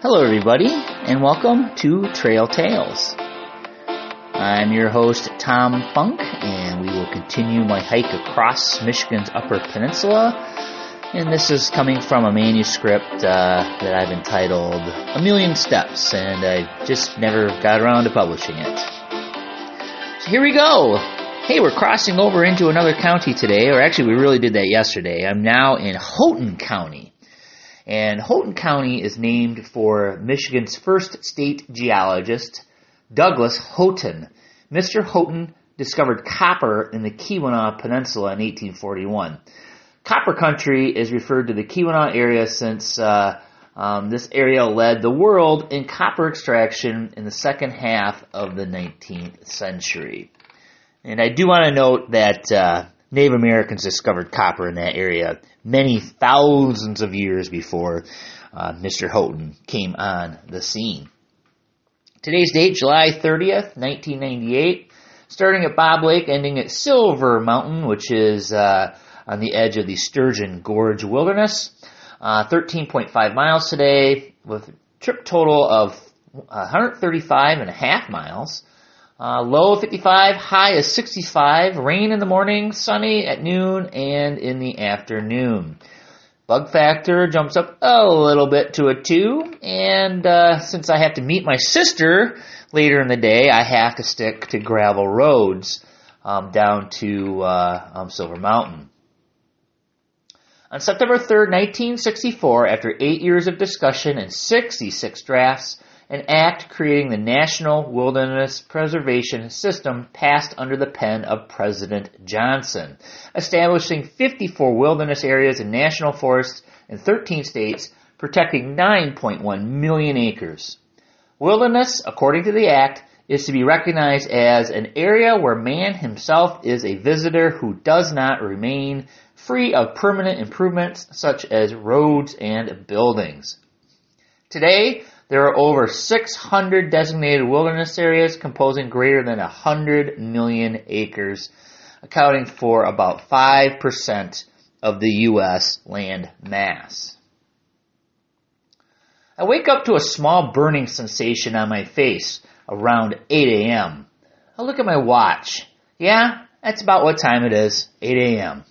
Hello, everybody, and welcome to Trail Tales. I'm your host, Tom Funk, and we will continue my hike across Michigan's Upper Peninsula. And this is coming from a manuscript uh, that I've entitled A Million Steps, and I just never got around to publishing it. So here we go. Hey, we're crossing over into another county today, or actually, we really did that yesterday. I'm now in Houghton County. And Houghton County is named for Michigan's first state geologist, Douglas Houghton. Mr. Houghton discovered copper in the Keweenaw Peninsula in 1841. Copper country is referred to the Keweenaw area since uh, um, this area led the world in copper extraction in the second half of the 19th century. And I do want to note that uh, Native Americans discovered copper in that area many thousands of years before uh, Mr. Houghton came on the scene. Today's date, July 30th, 1998, starting at Bob Lake, ending at Silver Mountain, which is uh, on the edge of the Sturgeon Gorge Wilderness. Uh, 13.5 miles today, with a trip total of 135 and a half miles. Uh, low 55, high is 65. Rain in the morning, sunny at noon and in the afternoon. Bug factor jumps up a little bit to a 2. And uh, since I have to meet my sister later in the day, I have to stick to gravel roads um, down to uh, um, Silver Mountain. On September 3rd, 1964, after eight years of discussion and 66 drafts, an act creating the National Wilderness Preservation System passed under the pen of President Johnson, establishing 54 wilderness areas and national forests in 13 states, protecting 9.1 million acres. Wilderness, according to the act, is to be recognized as an area where man himself is a visitor who does not remain free of permanent improvements such as roads and buildings. Today, there are over 600 designated wilderness areas composing greater than 100 million acres, accounting for about 5% of the U.S. land mass. I wake up to a small burning sensation on my face around 8 a.m. I look at my watch. Yeah, that's about what time it is, 8 a.m.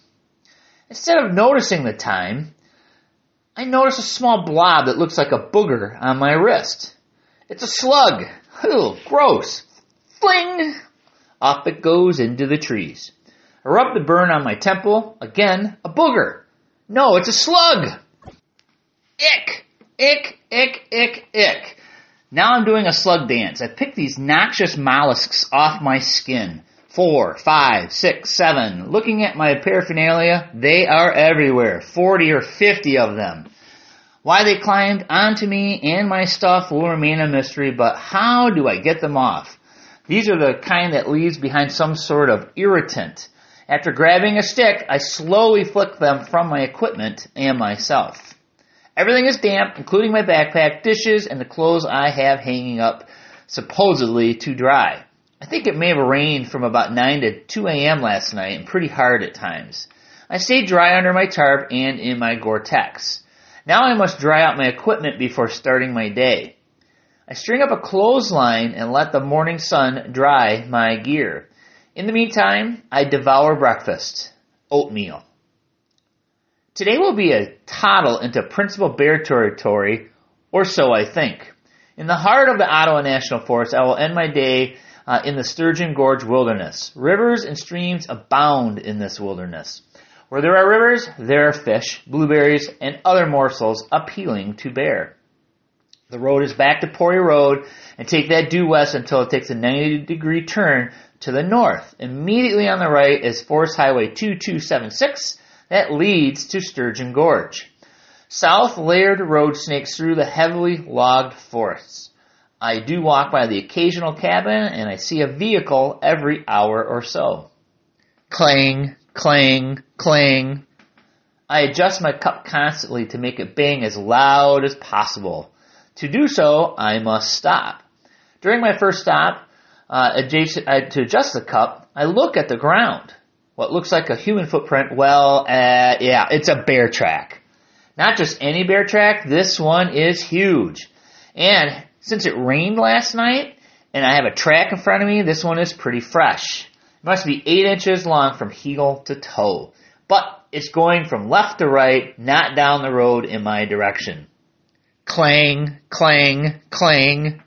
Instead of noticing the time, I notice a small blob that looks like a booger on my wrist. It's a slug. Ew, gross. Fling! Off it goes into the trees. I rub the burn on my temple. Again, a booger. No, it's a slug. Ick! Ick, ick, ick, ick. Now I'm doing a slug dance. I pick these noxious mollusks off my skin. Four, five, six, seven. Looking at my paraphernalia, they are everywhere. Forty or fifty of them. Why they climbed onto me and my stuff will remain a mystery, but how do I get them off? These are the kind that leaves behind some sort of irritant. After grabbing a stick, I slowly flick them from my equipment and myself. Everything is damp, including my backpack, dishes, and the clothes I have hanging up, supposedly to dry. I think it may have rained from about 9 to 2 a.m. last night and pretty hard at times. I stayed dry under my tarp and in my Gore-Tex. Now I must dry out my equipment before starting my day. I string up a clothesline and let the morning sun dry my gear. In the meantime, I devour breakfast. Oatmeal. Today will be a toddle into principal bear territory, or so I think. In the heart of the Ottawa National Forest, I will end my day uh, in the Sturgeon Gorge Wilderness. Rivers and streams abound in this wilderness. Where there are rivers, there are fish, blueberries, and other morsels appealing to bear. The road is back to Pori Road and take that due west until it takes a 90 degree turn to the north. Immediately on the right is Forest Highway 2276 that leads to Sturgeon Gorge. South layered road snakes through the heavily logged forests. I do walk by the occasional cabin and I see a vehicle every hour or so. Clang, clang, clang. I adjust my cup constantly to make it bang as loud as possible. To do so, I must stop. During my first stop, uh, adjacent, uh, to adjust the cup, I look at the ground. What looks like a human footprint, well, uh, yeah, it's a bear track. Not just any bear track, this one is huge. And since it rained last night and I have a track in front of me, this one is pretty fresh. It must be 8 inches long from heel to toe. But it's going from left to right, not down the road in my direction. Clang, clang, clang.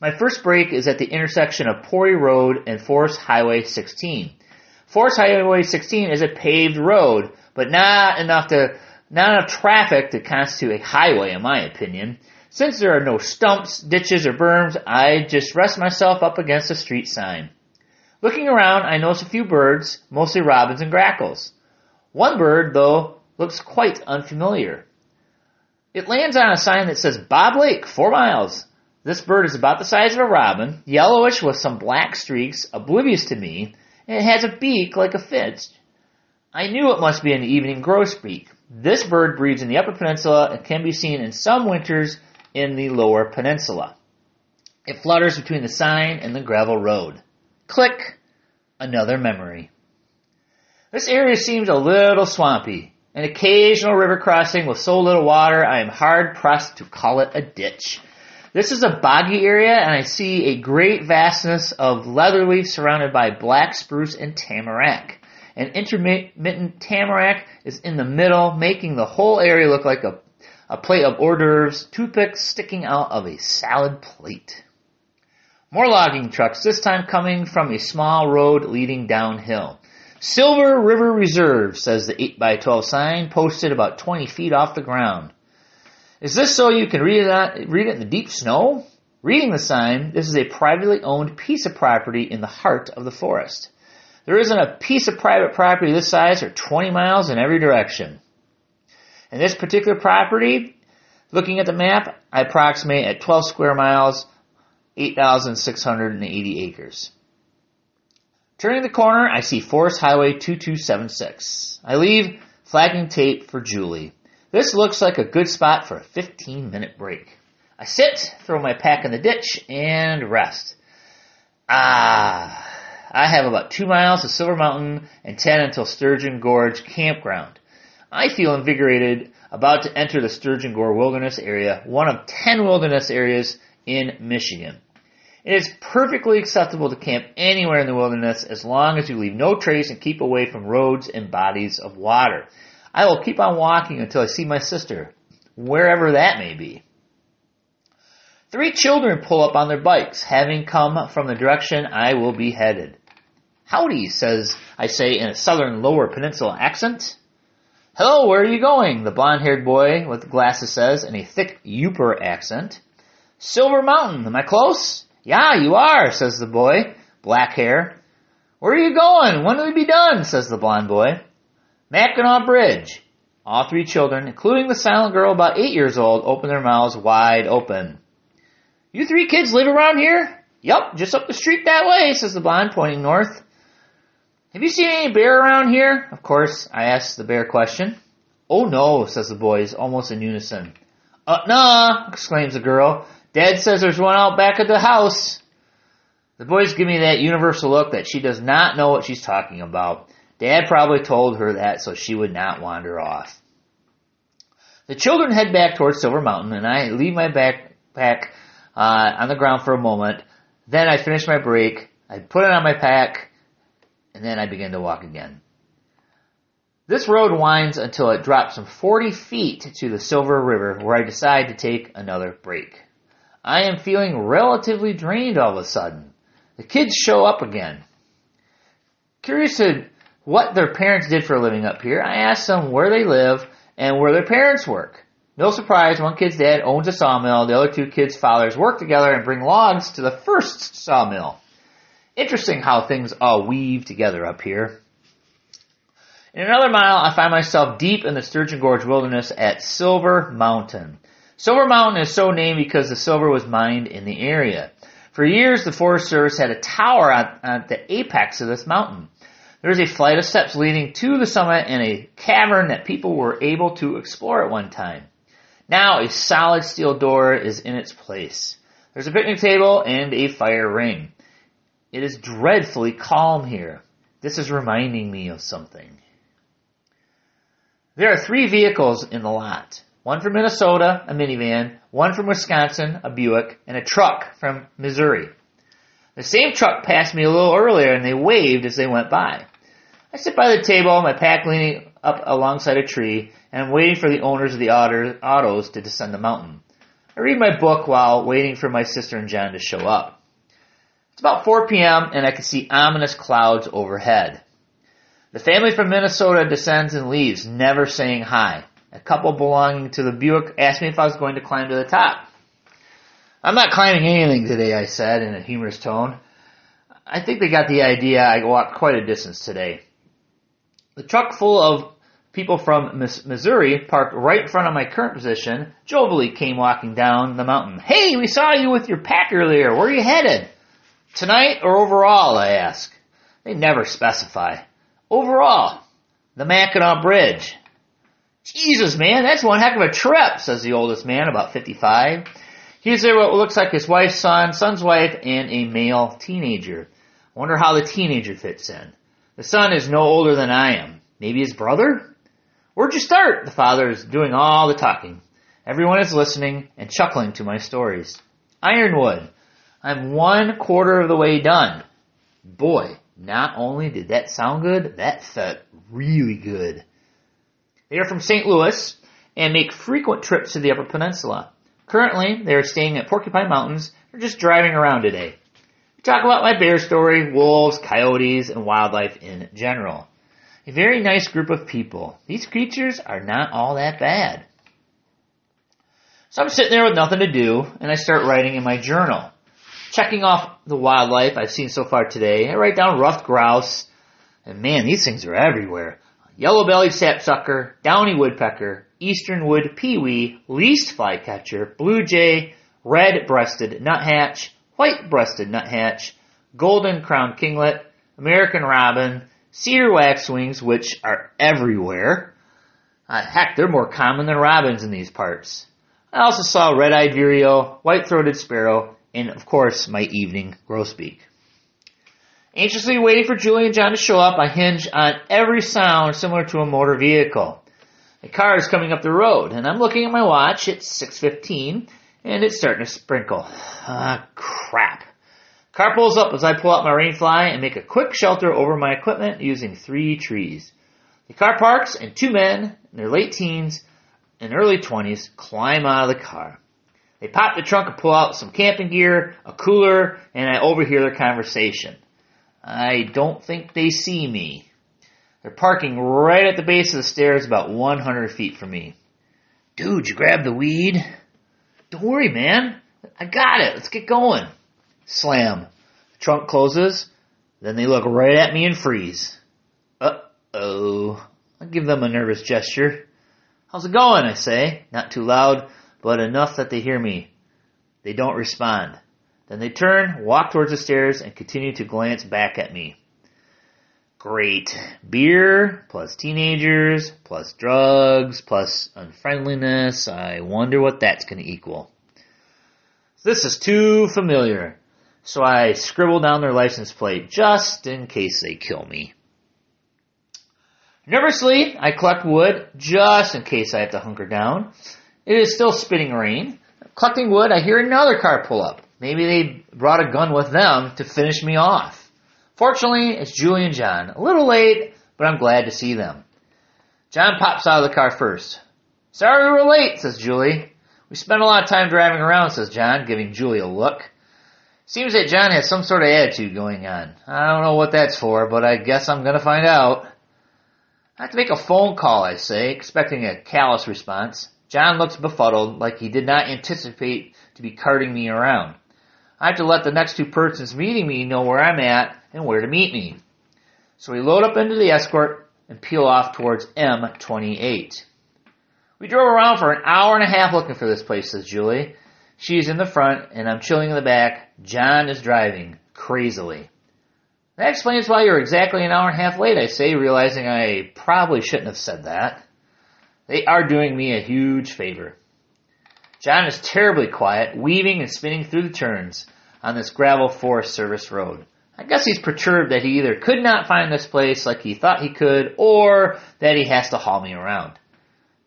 My first break is at the intersection of Pori Road and Forest Highway 16. Forest Highway 16 is a paved road, but not enough to, not enough traffic to constitute a highway in my opinion. Since there are no stumps, ditches, or berms, I just rest myself up against a street sign. Looking around, I notice a few birds, mostly robins and grackles. One bird, though, looks quite unfamiliar. It lands on a sign that says Bob Lake, four miles. This bird is about the size of a robin, yellowish with some black streaks, oblivious to me, and it has a beak like a finch. I knew it must be an evening grosbeak. This bird breeds in the Upper Peninsula and can be seen in some winters in the Lower Peninsula. It flutters between the sign and the gravel road. Click! Another memory. This area seems a little swampy. An occasional river crossing with so little water, I am hard pressed to call it a ditch. This is a boggy area and I see a great vastness of leatherleaf surrounded by black spruce and tamarack. An intermittent tamarack is in the middle, making the whole area look like a, a plate of hors d'oeuvres, toothpicks sticking out of a salad plate. More logging trucks, this time coming from a small road leading downhill. Silver River Reserve, says the 8x12 sign, posted about 20 feet off the ground. Is this so you can read it, uh, read it in the deep snow? Reading the sign, this is a privately owned piece of property in the heart of the forest. There isn't a piece of private property this size for 20 miles in every direction. And this particular property, looking at the map, I approximate at 12 square miles, 8,680 acres. Turning the corner, I see Forest Highway 2276. I leave flagging tape for Julie. This looks like a good spot for a 15 minute break. I sit, throw my pack in the ditch, and rest. Ah, I have about two miles to Silver Mountain and 10 until Sturgeon Gorge Campground. I feel invigorated, about to enter the Sturgeon Gorge Wilderness Area, one of 10 wilderness areas in Michigan. It is perfectly acceptable to camp anywhere in the wilderness as long as you leave no trace and keep away from roads and bodies of water. I will keep on walking until I see my sister, wherever that may be. Three children pull up on their bikes, having come from the direction I will be headed. Howdy, says I say in a southern lower peninsula accent. Hello, where are you going? The blond haired boy with glasses says in a thick Yooper accent. Silver Mountain, am I close? Yeah, you are, says the boy, black hair. Where are you going? When will we be done? says the blond boy. Mackinac Bridge. All three children, including the silent girl about eight years old, open their mouths wide open. You three kids live around here? Yup, just up the street that way, says the blonde, pointing north. Have you seen any bear around here? Of course, I ask the bear question. Oh no, says the boys, almost in unison. Uh, nah, exclaims the girl. Dad says there's one out back of the house. The boys give me that universal look that she does not know what she's talking about. Dad probably told her that so she would not wander off. The children head back towards Silver Mountain and I leave my backpack uh, on the ground for a moment. Then I finish my break. I put it on my pack and then I begin to walk again. This road winds until it drops some 40 feet to the Silver River where I decide to take another break. I am feeling relatively drained all of a sudden. The kids show up again. Curious to what their parents did for a living up here, I asked them where they live and where their parents work. No surprise, one kid's dad owns a sawmill, the other two kids' fathers work together and bring logs to the first sawmill. Interesting how things all weave together up here. In another mile, I find myself deep in the Sturgeon Gorge wilderness at Silver Mountain. Silver Mountain is so named because the silver was mined in the area. For years, the Forest Service had a tower at the apex of this mountain. There is a flight of steps leading to the summit and a cavern that people were able to explore at one time. Now a solid steel door is in its place. There's a picnic table and a fire ring. It is dreadfully calm here. This is reminding me of something. There are three vehicles in the lot. one from Minnesota, a minivan, one from Wisconsin, a Buick, and a truck from Missouri. The same truck passed me a little earlier and they waved as they went by. I sit by the table, my pack leaning up alongside a tree, and I'm waiting for the owners of the autos to descend the mountain. I read my book while waiting for my sister and John to show up. It's about 4 p.m. and I can see ominous clouds overhead. The family from Minnesota descends and leaves, never saying hi. A couple belonging to the Buick asked me if I was going to climb to the top. I'm not climbing anything today, I said in a humorous tone. I think they got the idea I walked quite a distance today. The truck full of people from Missouri parked right in front of my current position. Jovially came walking down the mountain. Hey, we saw you with your pack earlier. Where are you headed? Tonight or overall, I ask. They never specify. Overall, the Mackinac Bridge. Jesus, man, that's one heck of a trip, says the oldest man, about 55. He's there what looks like his wife's son, son's wife, and a male teenager. I wonder how the teenager fits in. The son is no older than I am. Maybe his brother? Where'd you start? The father is doing all the talking. Everyone is listening and chuckling to my stories. Ironwood. I'm one quarter of the way done. Boy, not only did that sound good, that felt really good. They are from St. Louis and make frequent trips to the Upper Peninsula. Currently, they are staying at Porcupine Mountains or just driving around today. We talk about my bear story, wolves, coyotes, and wildlife in general. A very nice group of people. These creatures are not all that bad. So I'm sitting there with nothing to do, and I start writing in my journal. Checking off the wildlife I've seen so far today. I write down ruffed grouse, and man, these things are everywhere. Yellow-bellied sapsucker, downy woodpecker, eastern wood pewee, least flycatcher, blue jay, red-breasted nuthatch, white-breasted nuthatch, golden crowned kinglet, American robin, cedar waxwings, which are everywhere. Uh, heck, they're more common than robins in these parts. I also saw red-eyed vireo, white-throated sparrow, and of course my evening grosbeak. Anxiously waiting for Julie and John to show up, I hinge on every sound similar to a motor vehicle. A car is coming up the road, and I'm looking at my watch. It's 6.15, and it's starting to sprinkle. Ah, crap. Car pulls up as I pull out my rainfly and make a quick shelter over my equipment using three trees. The car parks, and two men in their late teens and early 20s climb out of the car. They pop the trunk and pull out some camping gear, a cooler, and I overhear their conversation. I don't think they see me. They're parking right at the base of the stairs about 100 feet from me. Dude, you grab the weed? Don't worry, man. I got it. Let's get going. Slam. The trunk closes. Then they look right at me and freeze. Uh oh. I give them a nervous gesture. How's it going? I say. Not too loud, but enough that they hear me. They don't respond. Then they turn, walk towards the stairs, and continue to glance back at me. Great. Beer, plus teenagers, plus drugs, plus unfriendliness. I wonder what that's going to equal. This is too familiar. So I scribble down their license plate just in case they kill me. Nervously, I collect wood just in case I have to hunker down. It is still spitting rain. Collecting wood, I hear another car pull up. Maybe they brought a gun with them to finish me off. Fortunately, it's Julie and John. A little late, but I'm glad to see them. John pops out of the car first. Sorry we were late, says Julie. We spent a lot of time driving around, says John, giving Julie a look. Seems that John has some sort of attitude going on. I don't know what that's for, but I guess I'm gonna find out. I have to make a phone call, I say, expecting a callous response. John looks befuddled, like he did not anticipate to be carting me around. I have to let the next two persons meeting me know where I'm at and where to meet me. So we load up into the escort and peel off towards M28. We drove around for an hour and a half looking for this place, says Julie. She's in the front and I'm chilling in the back. John is driving crazily. That explains why you're exactly an hour and a half late, I say, realizing I probably shouldn't have said that. They are doing me a huge favor. John is terribly quiet, weaving and spinning through the turns on this gravel Forest Service road. I guess he's perturbed that he either could not find this place like he thought he could, or that he has to haul me around.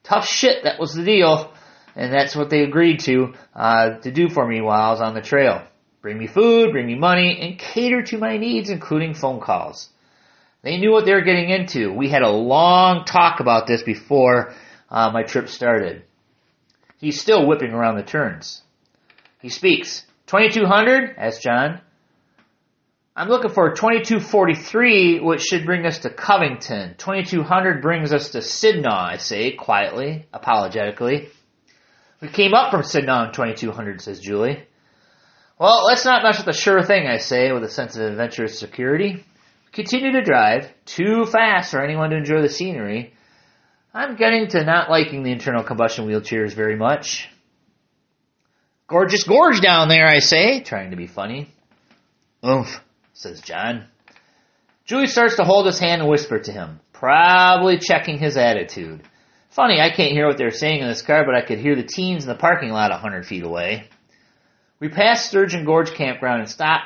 Tough shit, that was the deal. And that's what they agreed to, uh, to do for me while I was on the trail. Bring me food, bring me money, and cater to my needs, including phone calls. They knew what they were getting into. We had a long talk about this before uh, my trip started. He's still whipping around the turns. He speaks. 2200? asked John. I'm looking for 2243, which should bring us to Covington. 2200 brings us to Sidnaw, I say, quietly, apologetically. We came up from Sidnaw in 2200, says Julie. Well, let's not mess with the sure thing, I say, with a sense of adventurous security. Continue to drive, too fast for anyone to enjoy the scenery. I'm getting to not liking the internal combustion wheelchairs very much. Gorgeous gorge down there, I say, trying to be funny. Oomph, says John. Julie starts to hold his hand and whisper to him, probably checking his attitude. Funny, I can't hear what they're saying in this car, but I could hear the teens in the parking lot a hundred feet away. We pass Sturgeon Gorge Campground and stop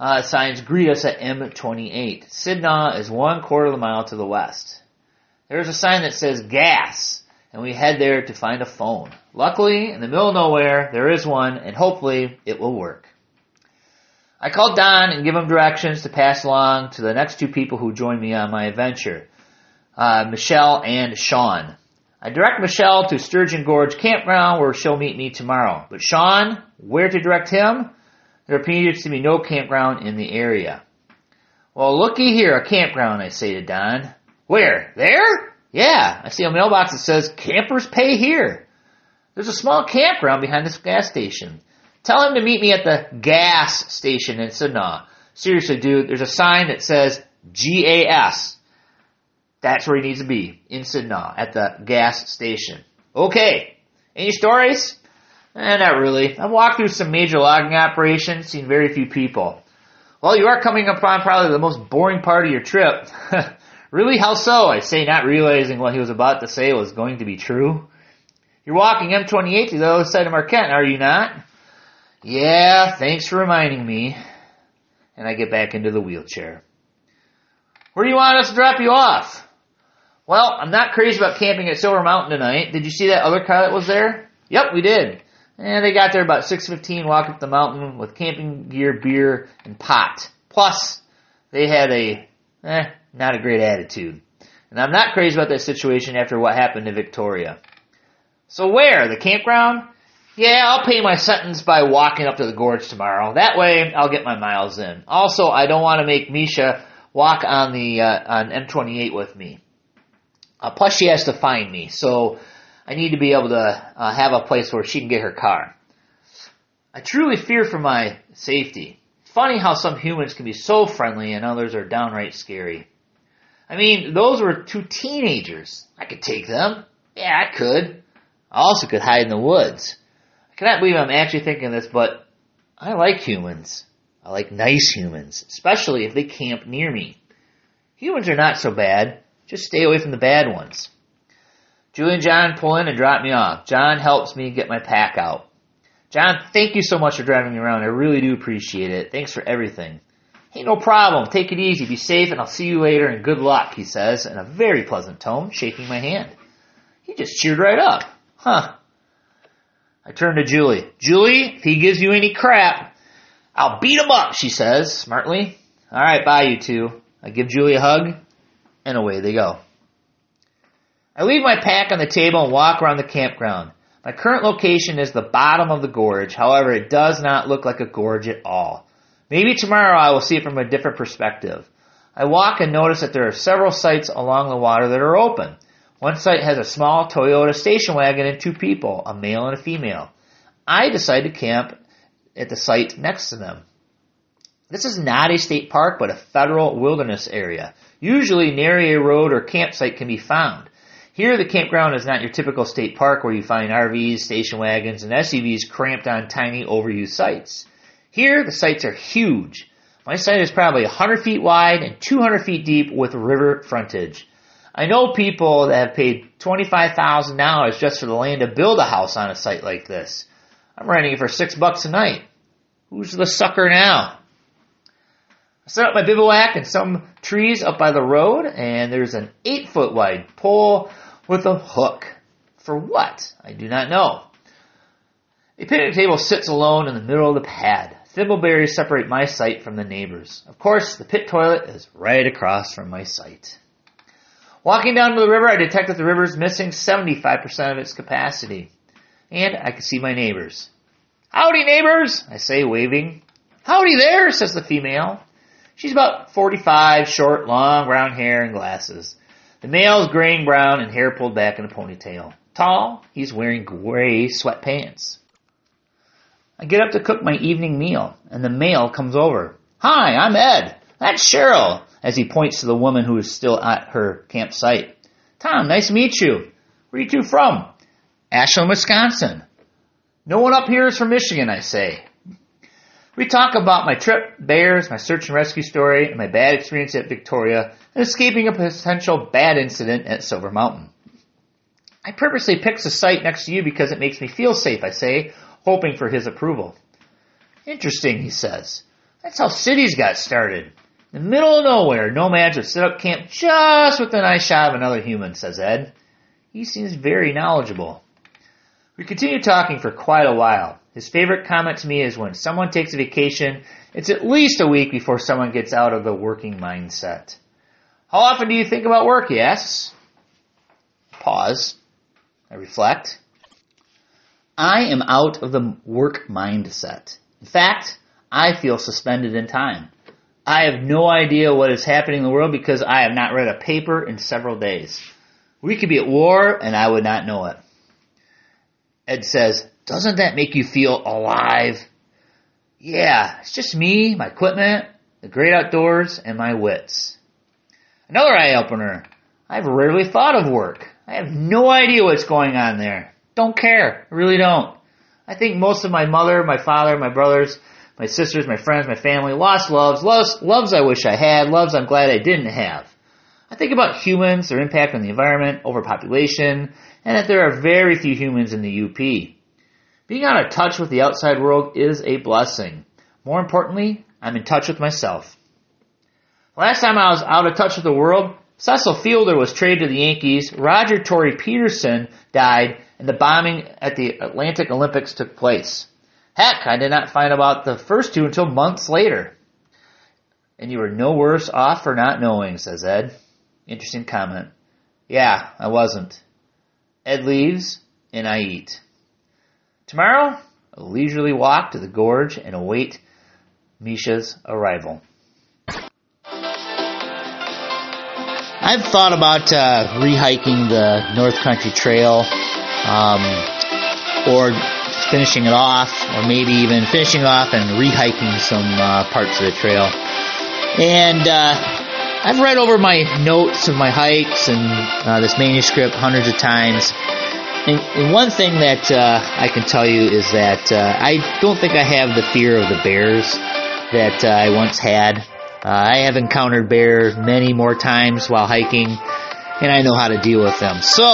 uh, signs greet us at M28. Sidnaw is one quarter of a mile to the west. There's a sign that says gas, and we head there to find a phone. Luckily, in the middle of nowhere, there is one, and hopefully it will work. I call Don and give him directions to pass along to the next two people who join me on my adventure, uh, Michelle and Sean. I direct Michelle to Sturgeon Gorge Campground where she'll meet me tomorrow. But Sean, where to direct him? There appears to be no campground in the area. Well, looky here, a campground, I say to Don. Where? There? Yeah, I see a mailbox that says campers pay here. There's a small campground behind this gas station. Tell him to meet me at the gas station in Sidnaw. Seriously, dude, there's a sign that says GAS. That's where he needs to be, in Sidnaw, at the gas station. Okay. Any stories? Eh, not really. I've walked through some major logging operations, seen very few people. Well, you are coming upon probably the most boring part of your trip. really? How so? I say, not realizing what he was about to say was going to be true. You're walking M28 to the other side of Marquette, are you not? Yeah, thanks for reminding me. And I get back into the wheelchair. Where do you want us to drop you off? Well, I'm not crazy about camping at Silver Mountain tonight. Did you see that other car that was there? Yep, we did. And they got there about 6.15, walked up the mountain with camping gear, beer, and pot. Plus, they had a, eh, not a great attitude. And I'm not crazy about that situation after what happened to Victoria. So where? The campground? Yeah, I'll pay my sentence by walking up to the gorge tomorrow. That way, I'll get my miles in. Also, I don't want to make Misha walk on the uh, on M28 with me. Uh, plus, she has to find me, so I need to be able to uh, have a place where she can get her car. I truly fear for my safety. Funny how some humans can be so friendly and others are downright scary. I mean, those were two teenagers. I could take them. Yeah, I could. I also could hide in the woods. I cannot believe I'm actually thinking this, but I like humans. I like nice humans, especially if they camp near me. Humans are not so bad. Just stay away from the bad ones. Julie and John pull in and drop me off. John helps me get my pack out. John, thank you so much for driving me around. I really do appreciate it. Thanks for everything. Hey, no problem. Take it easy. Be safe, and I'll see you later, and good luck, he says in a very pleasant tone, shaking my hand. He just cheered right up. Huh. I turn to Julie. Julie, if he gives you any crap, I'll beat him up, she says smartly. All right, bye, you two. I give Julie a hug, and away they go. I leave my pack on the table and walk around the campground. My current location is the bottom of the gorge, however, it does not look like a gorge at all. Maybe tomorrow I will see it from a different perspective. I walk and notice that there are several sites along the water that are open. One site has a small Toyota station wagon and two people, a male and a female. I decide to camp at the site next to them. This is not a state park, but a federal wilderness area. Usually, nary a road or campsite can be found. Here, the campground is not your typical state park where you find RVs, station wagons, and SUVs cramped on tiny, overused sites. Here, the sites are huge. My site is probably 100 feet wide and 200 feet deep with river frontage. I know people that have paid $25,000 just for the land to build a house on a site like this. I'm renting it for six bucks a night. Who's the sucker now? I set up my bivouac in some trees up by the road, and there's an eight foot wide pole with a hook. For what? I do not know. A picnic table sits alone in the middle of the pad. Thimbleberries separate my sight from the neighbors. Of course, the pit toilet is right across from my sight. Walking down to the river, I detect that the river is missing 75% of its capacity. And I can see my neighbors. Howdy, neighbors, I say, waving. Howdy there, says the female. She's about 45, short, long brown hair and glasses. The male is graying brown and hair pulled back in a ponytail. Tall, he's wearing gray sweatpants. I get up to cook my evening meal, and the male comes over. Hi, I'm Ed. That's Cheryl, as he points to the woman who is still at her campsite. Tom, nice to meet you. Where are you two from? Ashland, Wisconsin. No one up here is from Michigan, I say. We talk about my trip, bears, my search and rescue story, and my bad experience at Victoria, and escaping a potential bad incident at Silver Mountain. I purposely picked a site next to you because it makes me feel safe, I say, hoping for his approval. Interesting, he says. That's how cities got started. In the middle of nowhere, nomads would set up camp just within eye shot of another human, says Ed. He seems very knowledgeable. We continue talking for quite a while. His favorite comment to me is when someone takes a vacation, it's at least a week before someone gets out of the working mindset. How often do you think about work? He asks. Pause. I reflect. I am out of the work mindset. In fact, I feel suspended in time. I have no idea what is happening in the world because I have not read a paper in several days. We could be at war and I would not know it. Ed says, doesn't that make you feel alive? Yeah, it's just me, my equipment, the great outdoors, and my wits. Another eye opener. I've rarely thought of work. I have no idea what's going on there. Don't care. I really don't. I think most of my mother, my father, my brothers, my sisters, my friends, my family lost loves, loves, loves I wish I had, loves I'm glad I didn't have. I think about humans, their impact on the environment, overpopulation, and that there are very few humans in the UP. Being out of touch with the outside world is a blessing. More importantly, I'm in touch with myself. Last time I was out of touch with the world, Cecil Fielder was traded to the Yankees, Roger Tory Peterson died, and the bombing at the Atlanta Olympics took place. Heck, I did not find about the first two until months later. And you were no worse off for not knowing, says Ed. Interesting comment. Yeah, I wasn't. Ed leaves, and I eat. Tomorrow, a leisurely walk to the gorge and await Misha's arrival. I've thought about uh, rehiking the North Country Trail, um, or finishing it off, or maybe even finishing off and rehiking some uh, parts of the trail. And uh, I've read over my notes of my hikes and uh, this manuscript hundreds of times. And, and one thing that uh, I can tell you is that uh, I don't think I have the fear of the bears that uh, I once had. I have encountered bears many more times while hiking, and I know how to deal with them. So,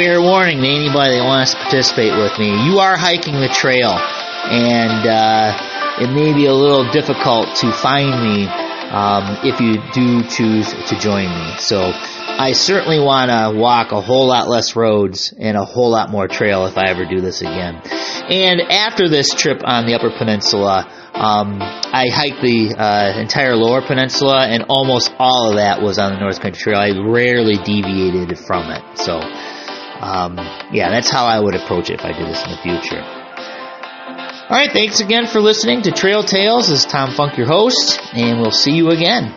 fair warning to anybody that wants to participate with me. You are hiking the trail, and uh, it may be a little difficult to find me um, if you do choose to join me. So, I certainly want to walk a whole lot less roads and a whole lot more trail if I ever do this again. And after this trip on the Upper Peninsula, um, I hiked the uh, entire Lower Peninsula, and almost all of that was on the North Country Trail. I rarely deviated from it. So, um, yeah, that's how I would approach it if I did this in the future. All right, thanks again for listening to Trail Tales. This is Tom Funk, your host, and we'll see you again.